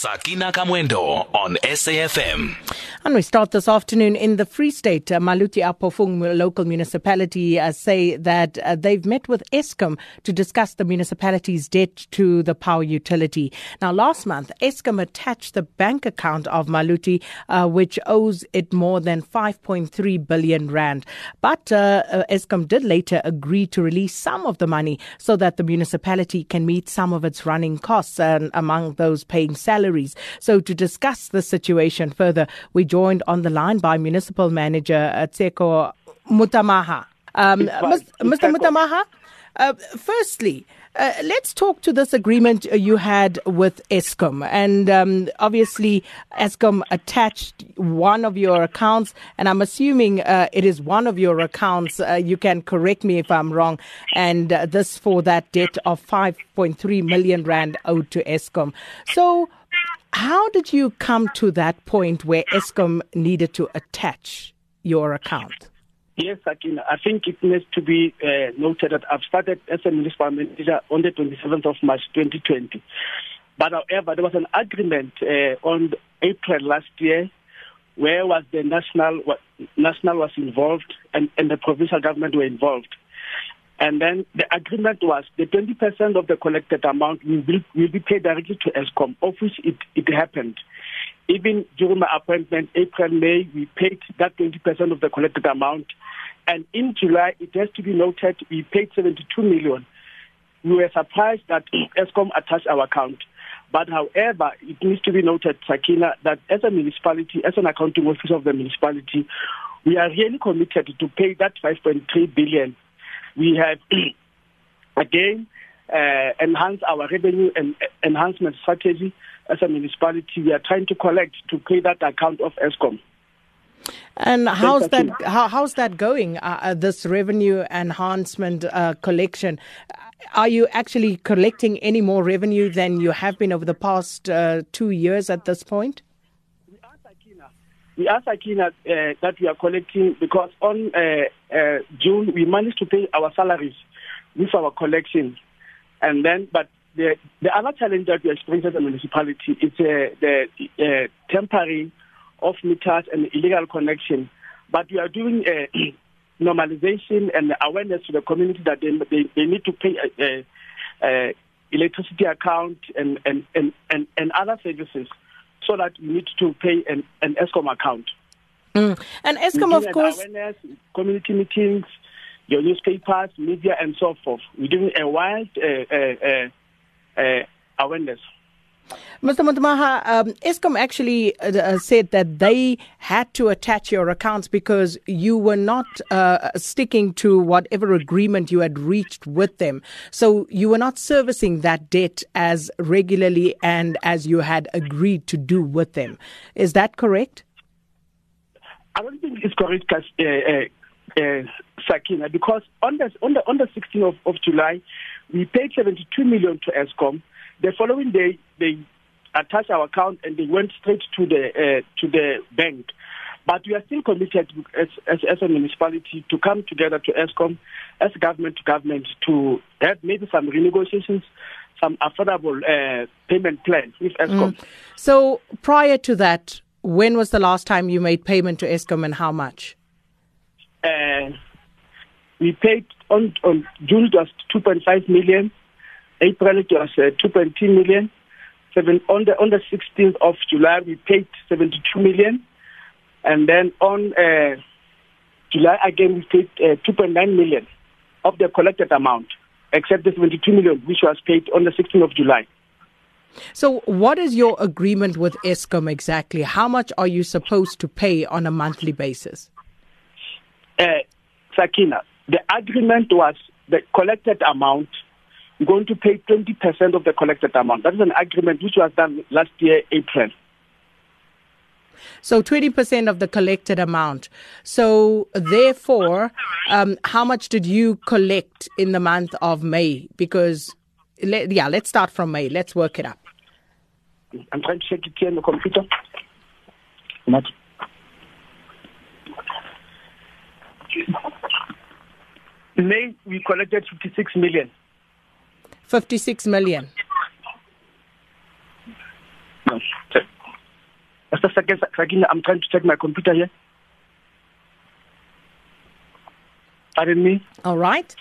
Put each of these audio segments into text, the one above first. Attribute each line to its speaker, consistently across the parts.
Speaker 1: Sakina Kamwendo on SAFM.
Speaker 2: And we start this afternoon in the Free State. Uh, Maluti-a-Phofung local municipality uh, say that uh, they've met with Eskom to discuss the municipality's debt to the power utility. Now, last month, Eskom attached the bank account of Maluti, uh, which owes it more than 5.3 billion rand. But uh, uh, Eskom did later agree to release some of the money so that the municipality can meet some of its running costs, and among those paying salaries. So, to discuss the situation further, we joined on the line by Municipal Manager uh, Tseko Mothamaha. Um, Mr. Mothamaha, uh, firstly, uh, let's talk to this agreement you had with Eskom. And um, obviously, Eskom attached one of your accounts, and I'm assuming uh, it is one of your accounts. Uh, you can correct me if I'm wrong. And uh, this for that debt of 5.3 million rand owed to Eskom. So, how did you come to that point where Eskom needed to attach your account?
Speaker 3: Yes, Akin. I think it needs to be uh, noted that I've started as a municipal manager on the 27th of March 2020. But however, there was an agreement uh, on April last year where was the national national was involved and, and the provincial government were involved. And then the agreement was the 20% of the collected amount will be, will be paid directly to Eskom, of which it, it happened. Even during my appointment, April, May, we paid that 20% of the collected amount. And in July, it has to be noted, we paid 72 million. We were surprised that Eskom attached our account. But however, it needs to be noted, Sakina, that as a municipality, as an accounting officer of the municipality, we are really committed to pay that 5.3 billion we have again uh, enhanced our revenue and enhancement strategy as a municipality. We are trying to collect to pay that account of Eskom.
Speaker 2: And how's that? How, how's that going? Uh, uh, this revenue enhancement uh, collection. Are you actually collecting any more revenue than you have been over the past uh, two years at this point?
Speaker 3: We asked Akina uh, that we are collecting because on uh, uh, June we managed to pay our salaries with our collection, and then but the the other challenge that we experience as a municipality is uh, the uh, temporary off meters and illegal connection, but we are doing uh, normalization and awareness to the community that they they, they need to pay electricity account and and, and and and other services so that you need to pay an, an Eskom account.
Speaker 2: Mm. And Eskom, of course.
Speaker 3: Awareness, community meetings, your newspapers, media, and so forth. We're doing a wide uh, uh, uh, uh awareness.
Speaker 2: Mr. Mothamaha, um, Eskom actually uh, uh, said that they had to attach your accounts because you were not uh, sticking to whatever agreement you had reached with them. So you were not servicing that debt as regularly and as you had agreed to do with them. Is that correct?
Speaker 3: I don't think it's correct, uh, uh, uh, Sakina, because on the, on the, on the 16th of, of July, we paid 72 million to Eskom the following day, they attached our account and they went straight to the uh, to the bank. But we are still committed as, as, as a municipality to come together to Eskom, as government to government, to have maybe some renegotiations, some affordable uh, payment plans with Eskom. Mm.
Speaker 2: So prior to that, when was the last time you made payment to Eskom and how much?
Speaker 3: Uh, we paid on, on June was 2.5 million. April it was uh, 2.2 million. Seven, on the on the 16th of July we paid 72 million, and then on uh, July again we paid uh, 2.9 million of the collected amount, except the 72 million which was paid on the 16th of July.
Speaker 2: So, what is your agreement with Eskom exactly? How much are you supposed to pay on a monthly basis?
Speaker 3: Uh, Sakina, the agreement was the collected amount going to pay 20% of the collected amount. That is an agreement which was done last year, April.
Speaker 2: So 20% of the collected amount. So therefore, um, how much did you collect in the month of May? Because, let, yeah, let's start from May. Let's work it up.
Speaker 3: I'm trying to check it here on the computer. Not. May, we collected 56 million.
Speaker 2: 56 million.
Speaker 3: Just a second, second, I'm trying to check my computer here. Pardon me?
Speaker 2: All right.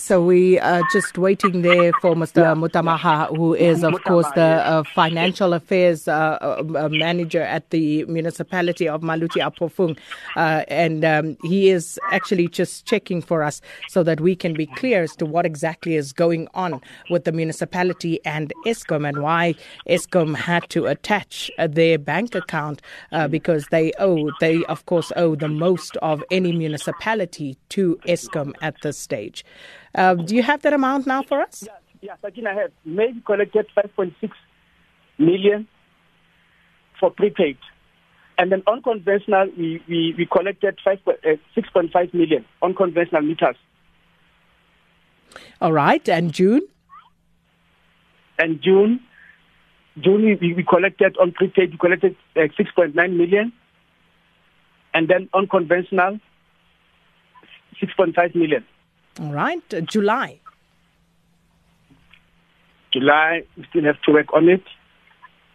Speaker 2: So we are just waiting there for Mr.
Speaker 3: Yeah.
Speaker 2: Mothamaha, who is, of
Speaker 3: Mothamaha,
Speaker 2: course, the uh, financial affairs uh, uh, manager at the municipality of Maluti-a-Phofung. Uh, and um, he is actually just checking for us so that we can be clear as to what exactly is going on with the municipality and Eskom and why Eskom had to attach uh, their bank account uh, because they owe, they, of course, owe the most of any municipality to Eskom at this stage. Uh, do you have that amount now for us?
Speaker 3: Yeah, yeah, Sakina have maybe collected 5.6 million for prepaid. And then on conventional, we, we, we collected 5, uh, 6.5 million on conventional meters.
Speaker 2: All right. And June?
Speaker 3: And June, June we, we collected on prepaid, we collected uh, 6.9 million. And then on conventional, 6.5 million.
Speaker 2: All right. Uh, July.
Speaker 3: July, we still have to work on it.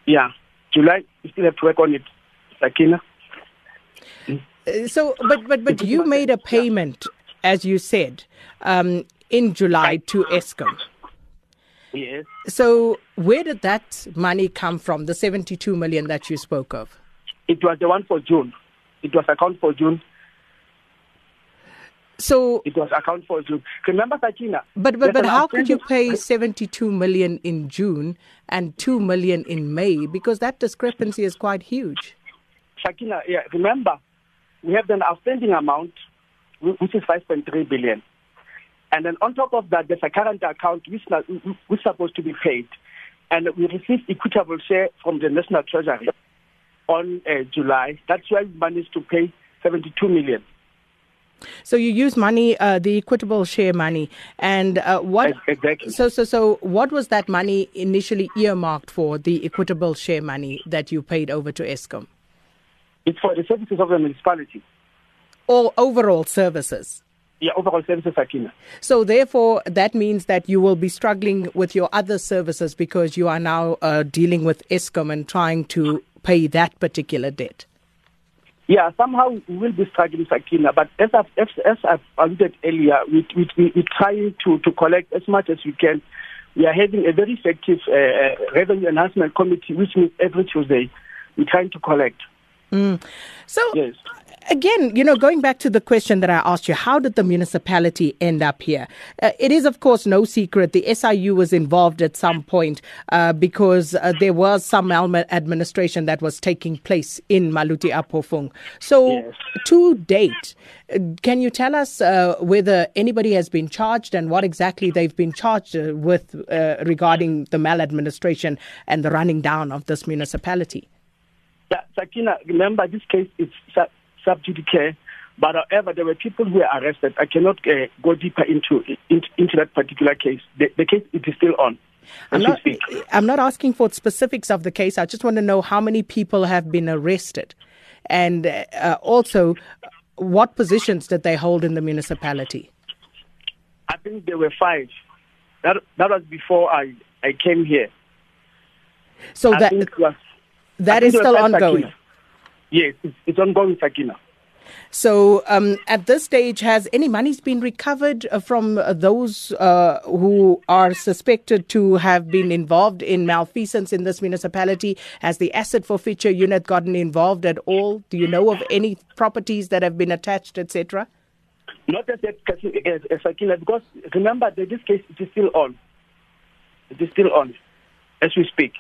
Speaker 3: Yeah, July, we still have to work on it, Sakina.
Speaker 2: Uh, So, but but but you made a payment, as you said, um, in July to Eskom.
Speaker 3: Yes.
Speaker 2: So, where did that money come from? The seventy-two million that you spoke of.
Speaker 3: It was the one for June. It was account for June.
Speaker 2: So,
Speaker 3: It was account for June. Remember, Sakina?
Speaker 2: but but but how could you pay seventy-two million in June and two million in May? Because that discrepancy is quite huge.
Speaker 3: Sakina, yeah, remember, we have an outstanding amount, which is 5.3 billion. And then on top of that, there's a current account which is supposed to be paid. And we received equitable share from the National Treasury on uh, July. That's why we managed to pay 72 million.
Speaker 2: So you use money, uh, the equitable share money, and uh, what?
Speaker 3: Exactly.
Speaker 2: So so so, what was that money initially earmarked for? The equitable share money that you paid over to Eskom,
Speaker 3: It's for the services of the municipality.
Speaker 2: All overall services.
Speaker 3: Yeah, overall services, Sakina.
Speaker 2: So therefore, that means that you will be struggling with your other services because you are now uh, dealing with Eskom and trying to pay that particular debt.
Speaker 3: Yeah, somehow we will be struggling, Sakina. But as I've, as, as I've alluded earlier, we, we, we, we're trying to, to collect as much as we can. We are having a very effective uh, uh, revenue enhancement committee, which means every Tuesday we're trying to collect.
Speaker 2: So
Speaker 3: Yes.
Speaker 2: Again, you know, going back to the question that I asked you, how did the municipality end up here? Uh, it is, of course, no secret the SIU was involved at some point uh, because uh, there was some maladministration that was taking place in Maluti-a-Phofung. So,
Speaker 3: Yes.
Speaker 2: to date, uh, can you tell us uh, whether anybody has been charged and what exactly they've been charged uh, with uh, regarding the maladministration and the running down of this municipality?
Speaker 3: Yeah, Sakina, remember this case is sub, but however, there were people who were arrested. I cannot uh, go deeper into, into into that particular case. The, the case it is still on.
Speaker 2: I'm not. I'm not asking for specifics of the case. I just want to know how many people have been arrested and uh, also what positions did they hold in the municipality?
Speaker 3: I think there were five. That that was before I, I came here.
Speaker 2: So
Speaker 3: I
Speaker 2: that
Speaker 3: was,
Speaker 2: that is still ongoing.
Speaker 3: Yes, it's, it's ongoing, Sakina.
Speaker 2: So um, at this stage, has any monies been recovered uh, from uh, those uh, who are suspected to have been involved in malfeasance in this municipality? Has the asset forfeiture unit gotten involved at all? Do you know of any properties that have been attached, etc.?
Speaker 3: Not as yet, Kasi- as, as Sakina, because remember that this case is still on. It is still on as we speak.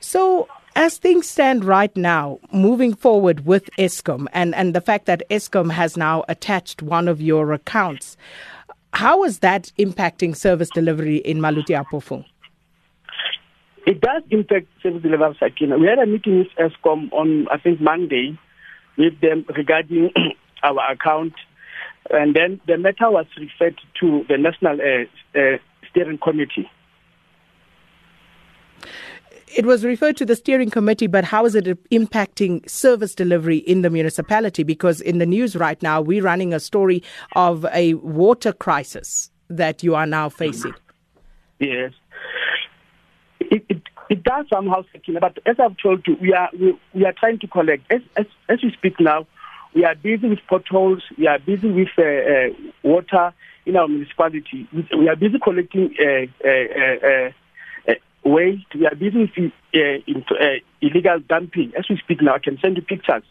Speaker 2: So, as things stand right now, moving forward with Eskom and, and the fact that Eskom has now attached one of your accounts, how is that impacting service delivery in Maluti-a-Phofung?
Speaker 3: It does impact service delivery Sakina. We had a meeting with Eskom on, I think, Monday with them regarding our account. And then the matter was referred to the National uh, uh, Steering Committee.
Speaker 2: It was referred to the steering committee, but how is it impacting service delivery in the municipality? Because in the news right now, we're running a story of a water crisis that you are now facing.
Speaker 3: Yes. It, it, It does somehow, but as I've told you, we are we, we are trying to collect. As, as as we speak now, we are busy with potholes. We are busy with uh, uh, water in our municipality. We are busy collecting uh, uh, uh, uh waste. We are busy with uh, in, uh, illegal dumping. As we speak now, I can send you pictures.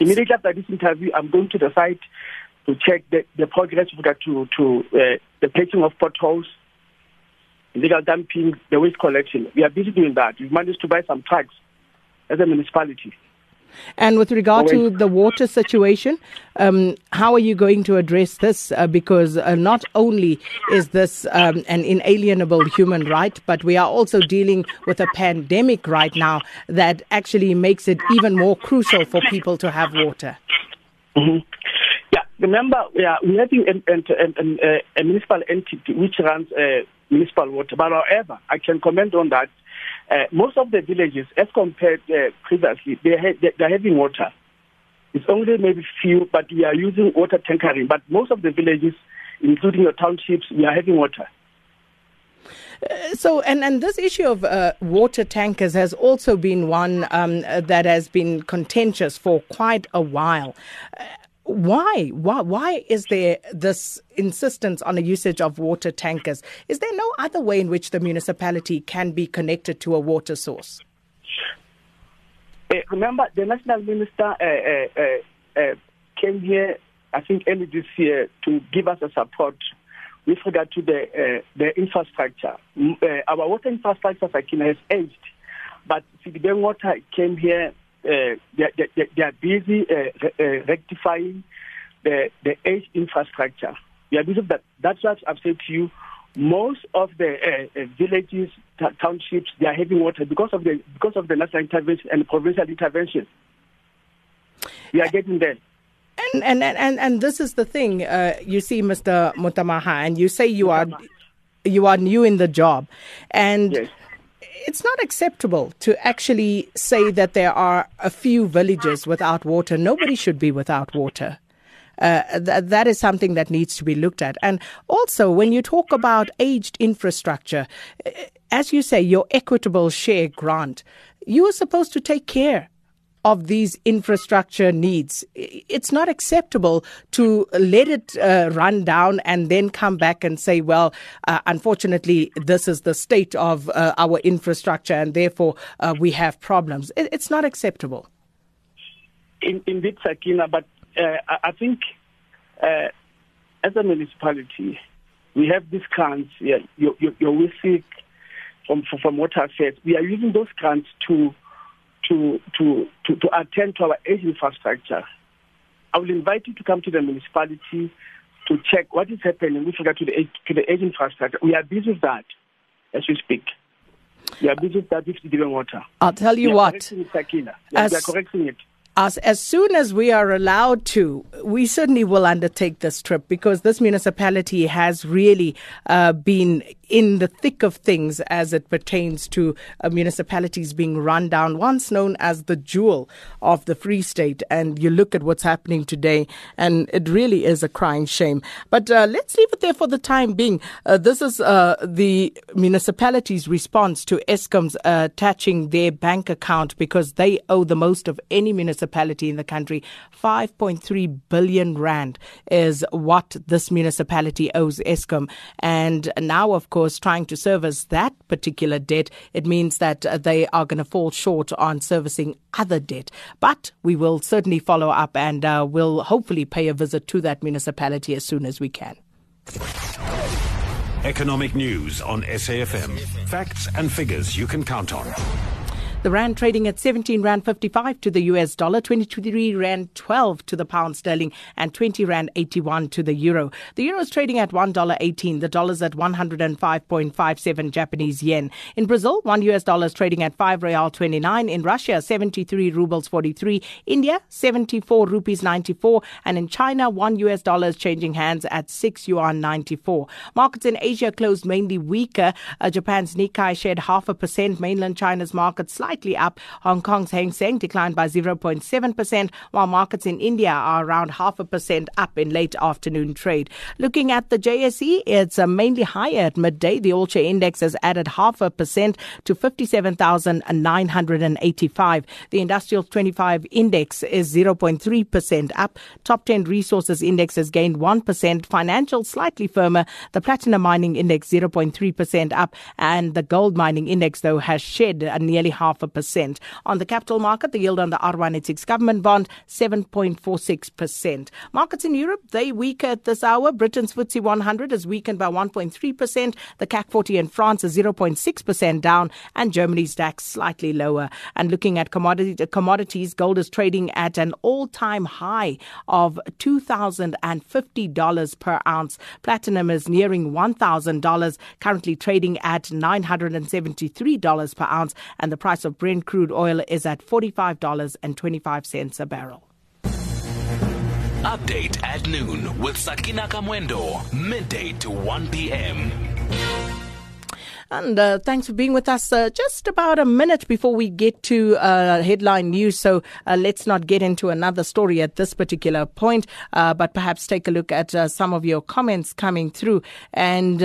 Speaker 3: Immediately after this interview, I'm going to the site to check the, the progress with regard to, to uh, the patching of potholes, illegal dumping, the waste collection. We are busy doing that. We've managed to buy some trucks as a municipality.
Speaker 2: And with regard to the water situation, um, how are you going to address this? Uh, because uh, not only is this um, an inalienable human right, but we are also dealing with a pandemic right now that actually makes it even more crucial for people to have water.
Speaker 3: Mm-hmm. Yeah, remember, yeah, we have a, a, municipal entity which runs uh, municipal water. But however, I can comment on that uh, most of the villages, as compared uh, previously, they ha- they're having water. It's only maybe few, but we are using water tankering. But most of the villages, including the townships, we are having water.
Speaker 2: Uh, so, and, and this issue of uh, water tankers has also been one um, that has been contentious for quite a while. Uh, why? Why? Why is there this insistence on the usage of water tankers? Is there no other way in which the municipality can be connected to a water source?
Speaker 3: Uh, remember, the national minister uh, uh, came here, I think, early this year to give us a support with regard to the the infrastructure. our water infrastructure, has aged, but Sedibeng Water came here uh, they, they, they, are busy uh, uh, rectifying the, the age infrastructure. We are busy that. That's what I've said to you. Most of the uh, uh, villages, t- townships, they are having water because of the because of the national intervention and provincial intervention. We are getting there.
Speaker 2: And and and and this is the thing. Uh, you see, Mr. Mothamaha, and you say you are you are new in the job, and. Yes it's not acceptable to actually say that there are a few villages without water. Nobody should be without water. Uh, th- that is something that needs to be looked at. And also, when you talk about aged infrastructure, uh, as you say, your equitable share grant, you are supposed to take care of these infrastructure needs. It's not acceptable to let it uh, run down and then come back and say, well, uh, unfortunately, this is the state of uh, our infrastructure and therefore uh, we have problems. It, it's not acceptable.
Speaker 3: In, indeed, Sakina, but uh, I think uh, as a municipality, we have these grants, yeah, your, your, your from, from water affairs. We are using those grants to to, to, to, attend to our age infrastructure. I will invite you to come to the municipality to check what is happening with regard to the age, to the age infrastructure. We are busy with that as we speak. We are busy with that with the water.
Speaker 2: I'll tell you
Speaker 3: we
Speaker 2: what.
Speaker 3: As, we are correcting it
Speaker 2: us as soon as we are allowed to, we certainly will undertake this trip because this municipality has really uh, been in the thick of things as it pertains to uh, municipalities being run down, once known as the jewel of the Free State. And you look at what's happening today, and it really is a crying shame. But uh, let's leave it there for the time being. Uh, this is uh, the municipality's response to Eskom's uh, attaching their bank account because they owe the most of any municipality municipality in the country. 5.3 billion rand is what this municipality owes Eskom. And now, of course, trying to service that particular debt, it means that they are going to fall short on servicing other debt. But we will certainly follow up and uh, will hopefully pay a visit to that municipality as soon as we can.
Speaker 1: Economic news on SAFM. Facts and figures you can count on.
Speaker 2: The rand trading at 17 rand 55 to the US dollar, 23 rand 12 to the pound sterling, and 20 rand 81 to the euro. The euro is trading at $1.18. The dollar is at 105.57 Japanese yen. In Brazil, one US dollar is trading at 5 real 29. In Russia, 73 rubles 43. India, 74 rupees 94. And in China, one US dollar is changing hands at 6 yuan 94. Markets in Asia closed mainly weaker. Uh, Japan's Nikkei shed half a percent. Mainland China's market slightly slightly up. Hong Kong's Hang Seng declined by 0.7%, while markets in India are around half a percent up in late afternoon trade. Looking at the JSE, it's uh, mainly higher at midday. The all share index has added half a percent to 57,985. The industrial 25 index is 0.3% up. Top 10 resources index has gained 1%. Financial slightly firmer. The platinum mining index 0.3% up. And the gold mining index, though, has shed nearly half a percent. On the capital market, the yield on the R186 government bond 7.46%. Markets in Europe, they weaker at this hour. Britain's FTSE 100 is weakened by 1.3%. The CAC 40 in France is 0.6% down. And Germany's DAX slightly lower. And looking at commodity, commodities, gold is trading at an all time high of $2,050 per ounce. Platinum is nearing $1,000, currently trading at $973 per ounce. And the price of Brent crude oil is at $45.25 a barrel.
Speaker 4: Update at noon with Sakina Kamwendo, midday to 1 p.m.
Speaker 2: And uh, thanks for being with us. Uh, just about a minute before we get to uh, headline news, so uh, let's not get into another story at this particular point, uh, but perhaps take a look at uh, some of your comments coming through. And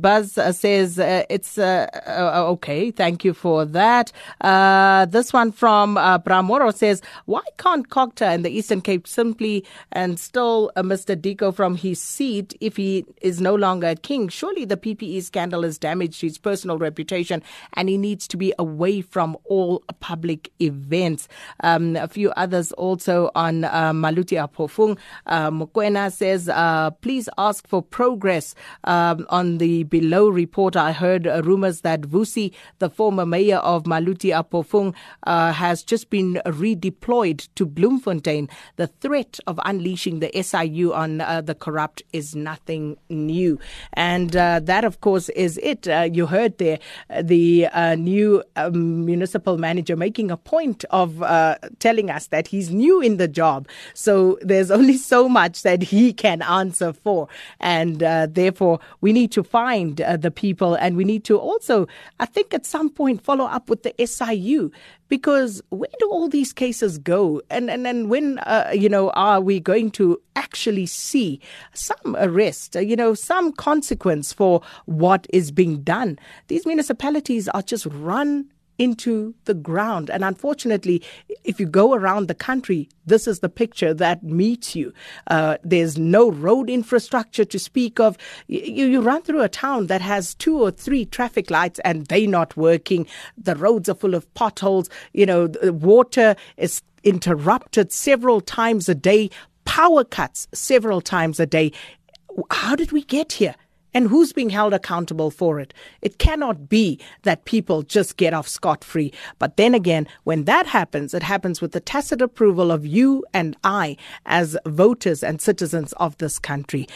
Speaker 2: Buzz says it's okay. Thank you for that. this one from Bramoro says, "Why can't Cogta in the Eastern Cape simply and still Mr. Diko from his seat if he is no longer king? Surely the PPE scandal has damaged his personal reputation and he needs to be away from all public events. Um, a few others also on uh, Maluti-a-Phofung. Uh, Mukwena says, uh, please ask for progress um, on the below report. I heard uh, rumors that Vusi, the former mayor of Maluti-a-Phofung, uh, has just been redeployed to Bloemfontein. The threat of unleashing the SIU on uh, the corrupt is nothing new. And uh, that, of course, is it. You heard there uh, the uh, new um, municipal manager making a point of uh, telling us that he's new in the job. So there's only so much that he can answer for. And uh, therefore, we need to find uh, the people and we need to also, I think, at some point follow up with the SIU because where do all these cases go? And and, and when uh, you know are we going to actually see some arrest you know some consequence for what is being done? These municipalities are just run into the ground. And unfortunately, if you go around the country, this is the picture that meets you. Uh, there's no road infrastructure to speak of. You, you run through a town that has two or three traffic lights and they're not working. The roads are full of potholes. You know, the water is interrupted several times a day, power cuts several times a day. How did we get here? And who's being held accountable for it. It cannot be that people just get off scot free. But then again, when that happens, it happens with the tacit approval of you and I as voters and citizens of this country.